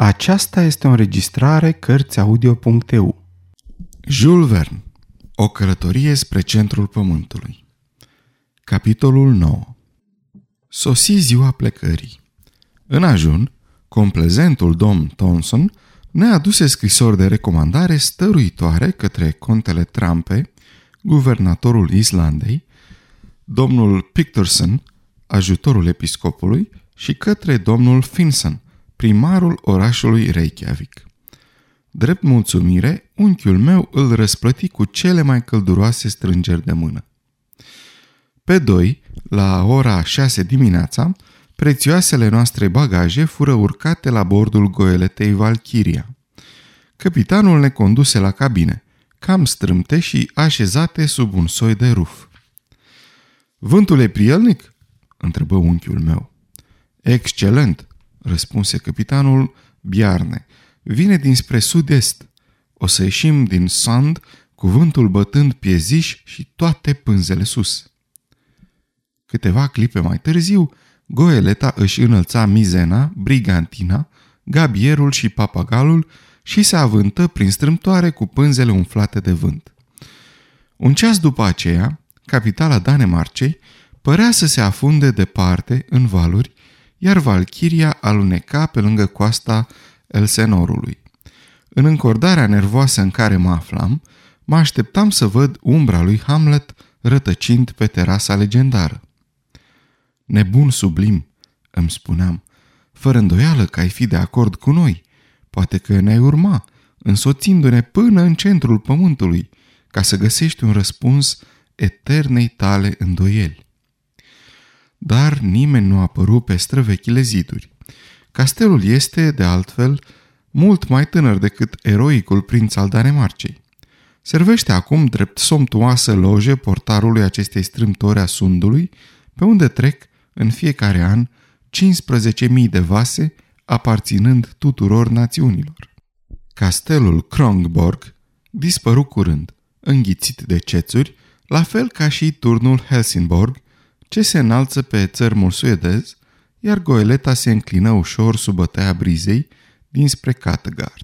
Aceasta este o înregistrare Cărțiaudio.eu Jules Verne O călătorie spre centrul pământului. Capitolul 9 Sosi ziua plecării. În ajun, complezentul domn Thomson ne aduse scrisori de recomandare stăruitoare către contele Trampe, guvernatorul Islandei, domnul Picterson, ajutorul episcopului, și către domnul Finson, primarul orașului Reykjavik. Drept mulțumire, unchiul meu îl răsplăti cu cele mai călduroase strângeri de mână. Pe doi, la ora 6 dimineața, prețioasele noastre bagaje fură urcate la bordul goeletei Valkyria. Capitanul ne conduse la cabine, cam strâmte și așezate sub un soi de ruf. Vântul e prielnic?" întrebă unchiul meu. Excelent, răspunse capitanul Biarne. Vine dinspre sud-est. O să ieșim din sand, cuvântul bătând pieziș și toate pânzele sus. Câteva clipe mai târziu, Goeleta își înălța mizena, brigantina, gabierul și papagalul și se avântă prin strâmtoare cu pânzele umflate de vânt. Un ceas după aceea, capitala Danemarcei părea să se afunde departe în valuri iar Valchiria aluneca pe lângă coasta Elsenorului. În încordarea nervoasă în care mă aflam, mă așteptam să văd umbra lui Hamlet rătăcind pe terasa legendară. Nebun sublim, îmi spuneam, fără îndoială că ai fi de acord cu noi. Poate că ne-ai urma, însoțindu-ne până în centrul pământului, ca să găsești un răspuns eternei tale îndoieli dar nimeni nu a apărut pe străvechile ziduri. Castelul este, de altfel, mult mai tânăr decât eroicul prinț al Danemarcei. Servește acum drept somtuoasă loje portarului acestei strâmtori a sundului, pe unde trec în fiecare an 15.000 de vase aparținând tuturor națiunilor. Castelul Krongborg dispăru curând, înghițit de cețuri, la fel ca și turnul Helsingborg, ce se înalță pe țărmul suedez, iar goeleta se înclină ușor sub bătaia brizei dinspre Kattegat.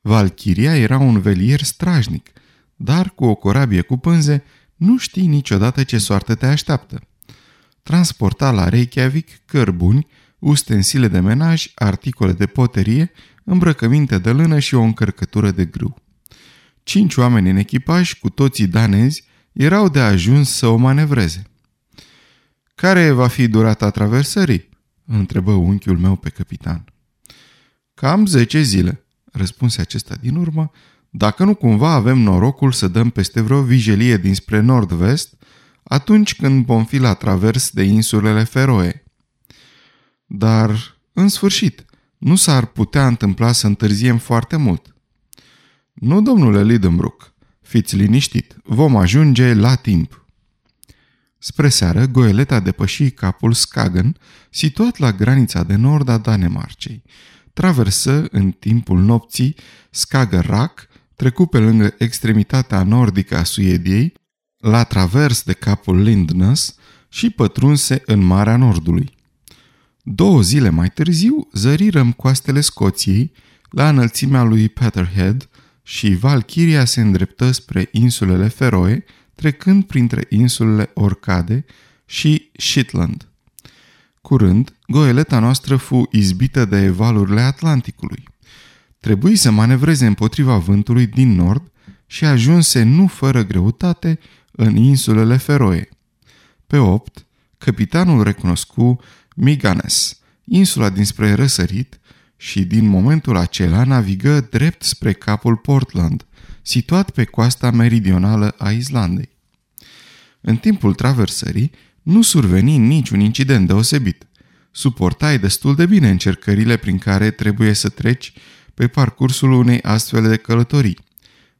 Valchiria era un velier strajnic, dar cu o corabie cu pânze nu știi niciodată ce soartă te așteaptă. Transporta la Reykjavik cărbuni, ustensile de menaj, articole de poterie, îmbrăcăminte de lână și o încărcătură de grâu. Cinci oameni în echipaj, cu toții danezi, erau de ajuns să o manevreze. Care va fi durata traversării?" întrebă unchiul meu pe capitan. Cam zece zile, răspunse acesta din urmă, dacă nu cumva avem norocul să dăm peste vreo vijelie dinspre nord-vest, atunci când vom fi la travers de insulele Feroe. Dar, în sfârșit, nu s-ar putea întâmpla să întârziem foarte mult. Nu, domnule Lidenbrook, fiți liniștit, vom ajunge la timp. Spre seară, goeleta depăși capul Skagen, situat la granița de nord a Danemarcei. Traversă în timpul nopții Skagerrak, trecu pe lângă extremitatea nordică a Suediei, la travers de capul Lindness și pătrunse în Marea Nordului. Două zile mai târziu zărirăm coastele Scoției, la înălțimea lui Peterhead și Valkyria se îndreptă spre insulele Feroe, trecând printre insulele Orcade și Shetland. Curând, goeleta noastră fu izbită de valurile Atlanticului. Trebuie să manevreze împotriva vântului din nord și ajunse nu fără greutate în insulele Feroe. Pe 8, capitanul recunoscu Miganes, insula dinspre răsărit, și din momentul acela navigă drept spre capul Portland, situat pe coasta meridională a Islandei. În timpul traversării nu surveni niciun incident deosebit. Suportai destul de bine încercările prin care trebuie să treci pe parcursul unei astfel de călătorii.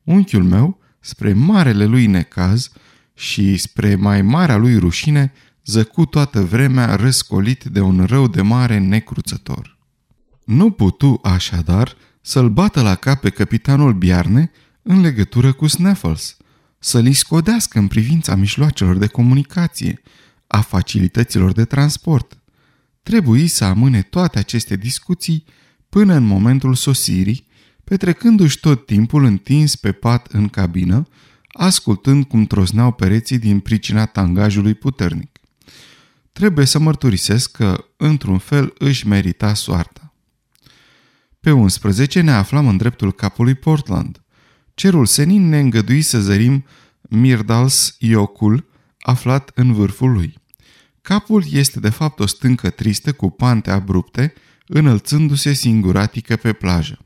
Unchiul meu, spre marele lui necaz și spre mai marea lui rușine, zăcu toată vremea răscolit de un rău de mare necruțător. Nu putu așadar să-l bată la cap pe capitanul Biarne în legătură cu Snaffles, să-l scodească în privința mijloacelor de comunicație, a facilităților de transport. Trebuie să amâne toate aceste discuții până în momentul sosirii, petrecându-și tot timpul întins pe pat în cabină, ascultând cum trosneau pereții din pricina tangajului puternic. Trebuie să mărturisesc că, într-un fel, își merita soarta. Pe 11 ne aflam în dreptul capului Portland. Cerul senin ne îngădui să zărim Mirdals Iocul, aflat în vârful lui. Capul este de fapt o stâncă tristă cu pante abrupte, înălțându-se singuratică pe plajă.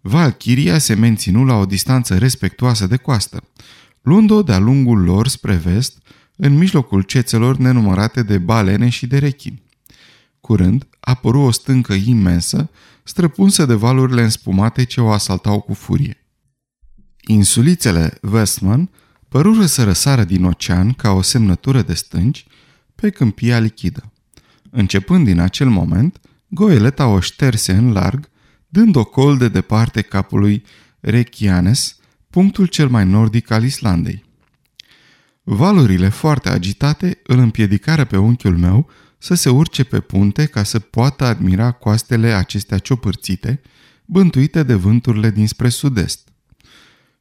Valchiria se menținu la o distanță respectuoasă de coastă, luând-o de-a lungul lor spre vest, în mijlocul cețelor nenumărate de balene și de rechini. Curând, apăru o stâncă imensă, străpunsă de valurile înspumate ce o asaltau cu furie. Insulițele Westman părură să răsară din ocean ca o semnătură de stânci pe câmpia lichidă. Începând din acel moment, goeleta o șterse în larg, dând o col de departe capului Rechianes, punctul cel mai nordic al Islandei. Valurile foarte agitate îl împiedicară pe unchiul meu să se urce pe punte ca să poată admira coastele acestea ciopârțite, bântuite de vânturile dinspre sud-est.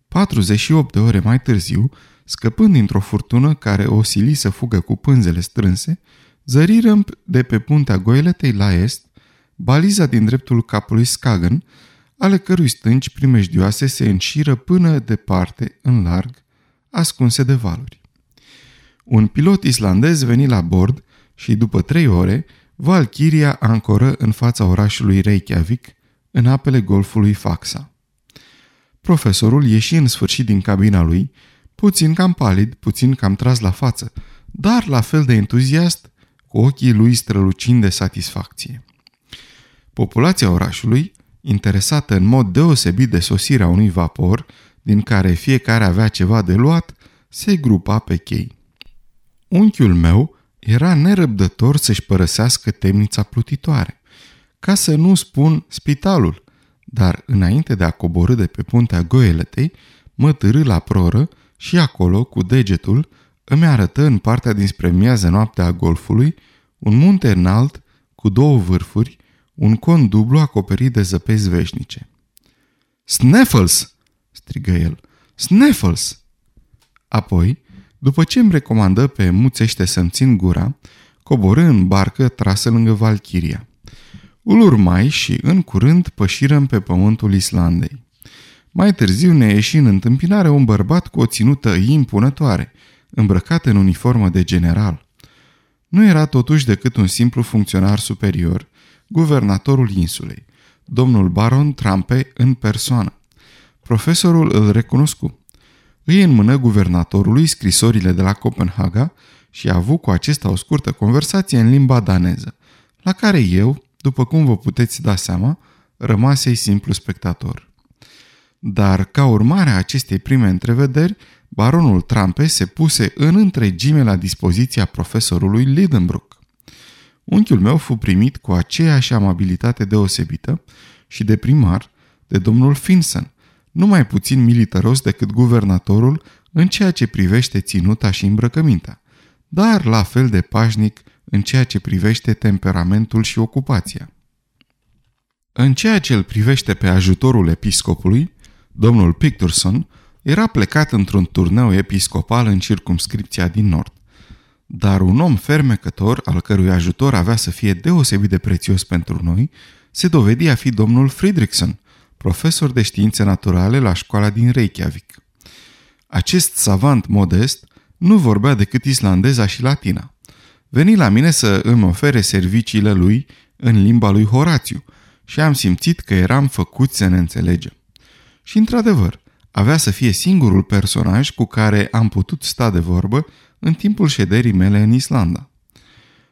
48 de ore mai târziu, scăpând dintr-o furtună care o sili să fugă cu pânzele strânse, zărirăm de pe puntea Goiletei la est, baliza din dreptul capului Skagen, ale cărui stânci primejdioase se înșiră până departe, în larg, ascunse de valuri. Un pilot islandez veni la bord și după trei ore, Valkyria ancoră în fața orașului Reykjavik, în apele golfului Faxa. Profesorul ieși în sfârșit din cabina lui, puțin cam palid, puțin cam tras la față, dar la fel de entuziast, cu ochii lui strălucind de satisfacție. Populația orașului, interesată în mod deosebit de sosirea unui vapor, din care fiecare avea ceva de luat, se grupa pe chei. Unchiul meu era nerăbdător să-și părăsească temnița plutitoare, ca să nu spun spitalul, dar înainte de a coborâ de pe puntea Goeletei, mă târâ la proră și acolo, cu degetul, îmi arătă în partea dinspre miază noaptea a golfului un munte înalt cu două vârfuri, un con dublu acoperit de zăpezi veșnice. Sneffels! strigă el. Sneffels! Apoi, după ce îmi recomandă pe muțește să-mi țin gura, coborâ în barcă trasă lângă Valchiria. Îl urmai și, în curând, pășirăm pe pământul Islandei. Mai târziu ne ieși în întâmpinare un bărbat cu o ținută impunătoare, îmbrăcat în uniformă de general. Nu era totuși decât un simplu funcționar superior, guvernatorul insulei, domnul baron Trampe în persoană. Profesorul îl recunoscu. Îi înmână guvernatorului scrisorile de la Copenhaga și a avut cu acesta o scurtă conversație în limba daneză, la care eu, după cum vă puteți da seama, rămasei simplu spectator. Dar, ca urmare a acestei prime întrevederi, baronul Trampe se puse în întregime la dispoziția profesorului Lidenbrook. Unchiul meu fu primit cu aceeași amabilitate deosebită și de primar de domnul Finson, nu mai puțin militaros decât guvernatorul în ceea ce privește ținuta și îmbrăcămintea, dar la fel de pașnic în ceea ce privește temperamentul și ocupația. În ceea ce îl privește pe ajutorul episcopului, domnul Picturson era plecat într-un turneu episcopal în circumscripția din nord. Dar un om fermecător, al cărui ajutor avea să fie deosebit de prețios pentru noi, se dovedi a fi domnul Friedrichson, profesor de științe naturale la școala din Reykjavik. Acest savant modest nu vorbea decât islandeza și latina. Veni la mine să îmi ofere serviciile lui în limba lui Horațiu și am simțit că eram făcuți să ne înțelegem. Și într-adevăr, avea să fie singurul personaj cu care am putut sta de vorbă în timpul șederii mele în Islanda.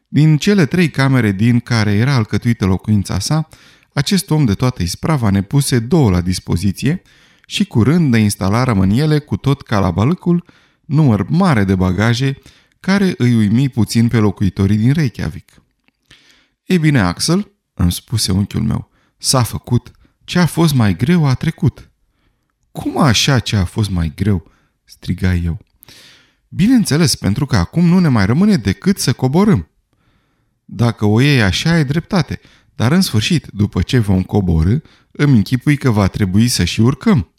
Din cele trei camere din care era alcătuită locuința sa, acest om de toată isprava ne puse două la dispoziție și curând ne instalarăm în ele cu tot calabalăcul, număr mare de bagaje, care îi uimi puțin pe locuitorii din Reykjavik. Ei bine, Axel, îmi spuse unchiul meu, s-a făcut. Ce a fost mai greu a trecut. Cum așa ce a fost mai greu?" striga eu. Bineînțeles, pentru că acum nu ne mai rămâne decât să coborâm. Dacă o iei așa, e dreptate, Dar în sfârșit, după ce vom coborâ, îmi închipui că va trebui să și urcăm.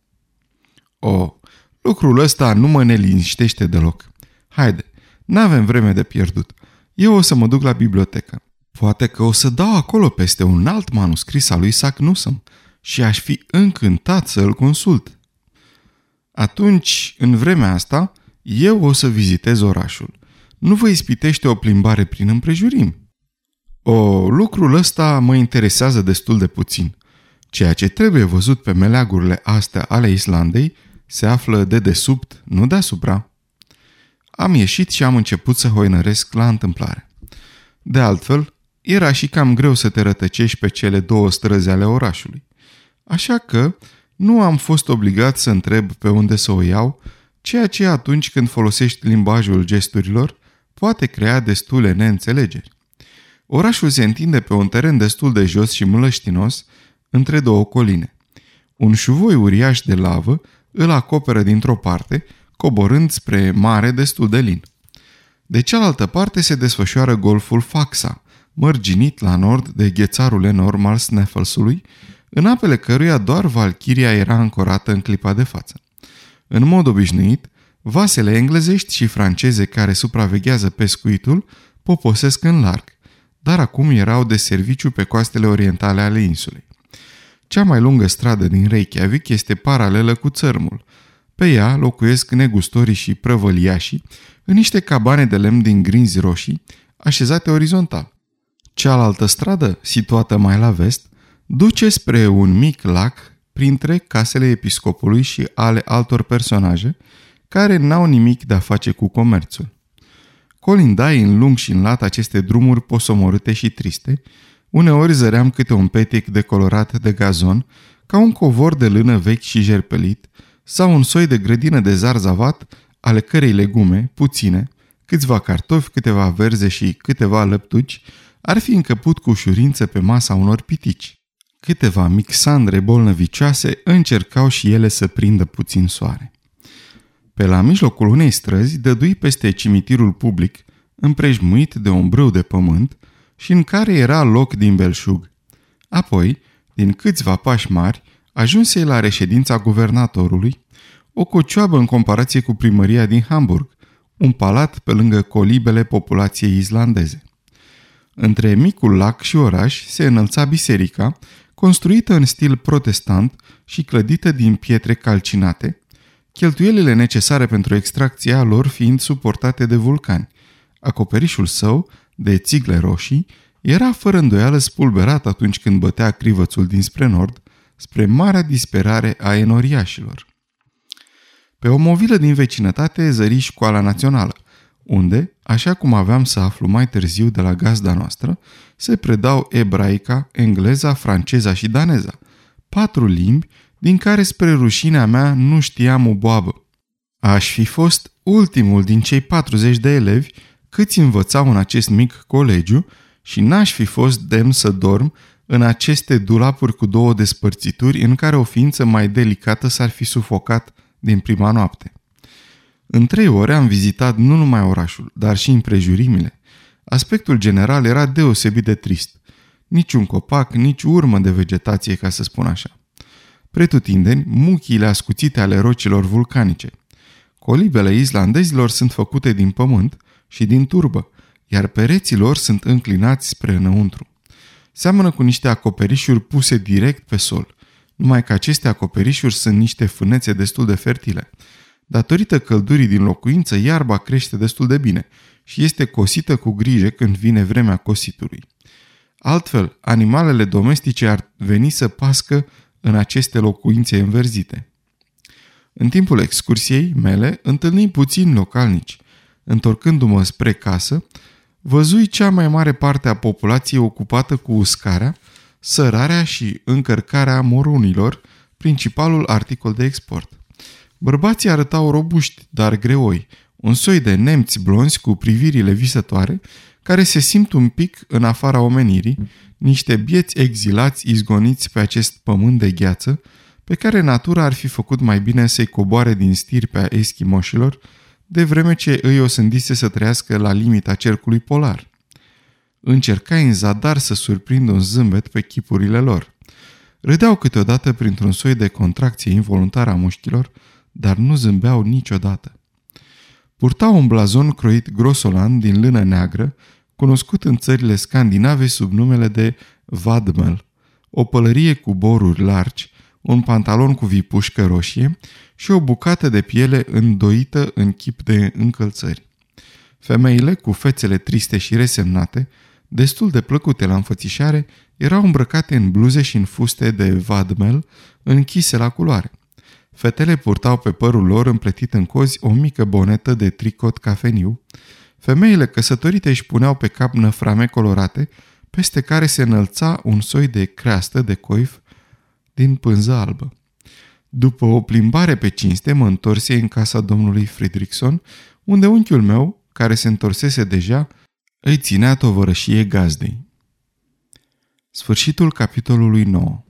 O, lucrul ăsta nu mă neliniștește deloc. Haide, n-avem vreme de pierdut. Eu o să mă duc la bibliotecă. Poate că o să dau acolo peste un alt manuscris al lui Isaac Nusăm și aș fi încântat să îl consult. Atunci, în vremea asta, eu o să vizitez orașul. Nu vă ispitește o plimbare prin împrejurimi. O, lucrul ăsta mă interesează destul de puțin. Ceea ce trebuie văzut pe meleagurile astea ale Islandei se află de desubt, nu deasupra. Am ieșit și am început să hoinăresc la întâmplare. De altfel, era și cam greu să te rătăcești pe cele două străzi ale orașului. Așa că nu am fost obligat să întreb pe unde să o iau, ceea ce atunci când folosești limbajul gesturilor poate crea destule neînțelegeri. Orașul se întinde pe un teren destul de jos și mlăștinos, între două coline. Un șuvoi uriaș de lavă îl acoperă dintr-o parte, coborând spre mare destul de lin. De cealaltă parte se desfășoară golful Faxa, mărginit la nord de ghețarul enorm al Sneffelsului, în apele căruia doar Valchiria era ancorată în clipa de față. În mod obișnuit, vasele englezești și franceze care supraveghează pescuitul poposesc în larg, dar acum erau de serviciu pe coastele orientale ale insulei. Cea mai lungă stradă din Reykjavik este paralelă cu țărmul. Pe ea locuiesc negustorii și prăvăliașii în niște cabane de lemn din grinzi roșii, așezate orizontal. Cealaltă stradă, situată mai la vest, duce spre un mic lac printre casele episcopului și ale altor personaje care n-au nimic de a face cu comerțul. Colindai în lung și în lat aceste drumuri posomorâte și triste, uneori zăream câte un petec decolorat de gazon, ca un covor de lână vechi și jerpelit, sau un soi de grădină de zarzavat, ale cărei legume, puține, câțiva cartofi, câteva verze și câteva lăptuci, ar fi încăput cu ușurință pe masa unor pitici. Câteva mixandre bolnăvicioase încercau și ele să prindă puțin soare. Pe la mijlocul unei străzi dădui peste cimitirul public, împrejmuit de un brâu de pământ și în care era loc din belșug. Apoi, din câțiva pași mari, ajunse la reședința guvernatorului, o cocioabă în comparație cu primăria din Hamburg, un palat pe lângă colibele populației islandeze. Între micul lac și oraș se înălța biserica, construită în stil protestant și clădită din pietre calcinate, cheltuielile necesare pentru extracția lor fiind suportate de vulcani. Acoperișul său, de țigle roșii, era fără îndoială spulberat atunci când bătea crivățul dinspre nord, spre marea disperare a enoriașilor. Pe o movilă din vecinătate zări școala națională, unde, așa cum aveam să aflu mai târziu de la gazda noastră, se predau ebraica, engleza, franceza și daneza, patru limbi din care spre rușinea mea nu știam o boabă. Aș fi fost ultimul din cei 40 de elevi câți învățau în acest mic colegiu și n-aș fi fost demn să dorm în aceste dulapuri cu două despărțituri în care o ființă mai delicată s-ar fi sufocat din prima noapte. În trei ore am vizitat nu numai orașul, dar și împrejurimile. Aspectul general era deosebit de trist. Nici un copac, nici urmă de vegetație, ca să spun așa. Pretutindeni, muchiile ascuțite ale rocilor vulcanice. Colibele islandezilor sunt făcute din pământ și din turbă, iar pereții lor sunt înclinați spre înăuntru. Seamănă cu niște acoperișuri puse direct pe sol, numai că aceste acoperișuri sunt niște fânețe destul de fertile. Datorită căldurii din locuință, iarba crește destul de bine și este cosită cu grijă când vine vremea cositului. Altfel, animalele domestice ar veni să pască în aceste locuințe înverzite. În timpul excursiei mele întâlni puțini localnici. Întorcându-mă spre casă, văzui cea mai mare parte a populației ocupată cu uscarea, sărarea și încărcarea morunilor, principalul articol de export. Bărbații arătau robuști, dar greoi, un soi de nemți blonzi cu privirile visătoare, care se simt un pic în afara omenirii, niște bieți exilați izgoniți pe acest pământ de gheață, pe care natura ar fi făcut mai bine să-i coboare din stirpea eschimoșilor, de vreme ce îi o sândise să trăiască la limita cercului polar. Încercai în zadar să surprindă un zâmbet pe chipurile lor. Râdeau câteodată printr-un soi de contracție involuntară a mușchilor, dar nu zâmbeau niciodată. Purtau un blazon croit grosolan din lână neagră, cunoscut în țările scandinave sub numele de vadmel, o pălărie cu boruri largi, un pantalon cu vipușcă roșie și o bucată de piele îndoită în chip de încălțări. Femeile, cu fețele triste și resemnate, destul de plăcute la înfățișare, erau îmbrăcate în bluze și în fuste de vadmel închise la culoare. Fetele purtau pe părul lor împletit în cozi o mică bonetă de tricot cafeniu. Femeile căsătorite își puneau pe cap năframe colorate, peste care se înălța un soi de creastă de coif din pânză albă. După o plimbare pe cinste, mă întorse în casa domnului Fredrickson, unde unchiul meu, care se întorsese deja, îi ținea tovărășie gazdei. Sfârșitul capitolului 9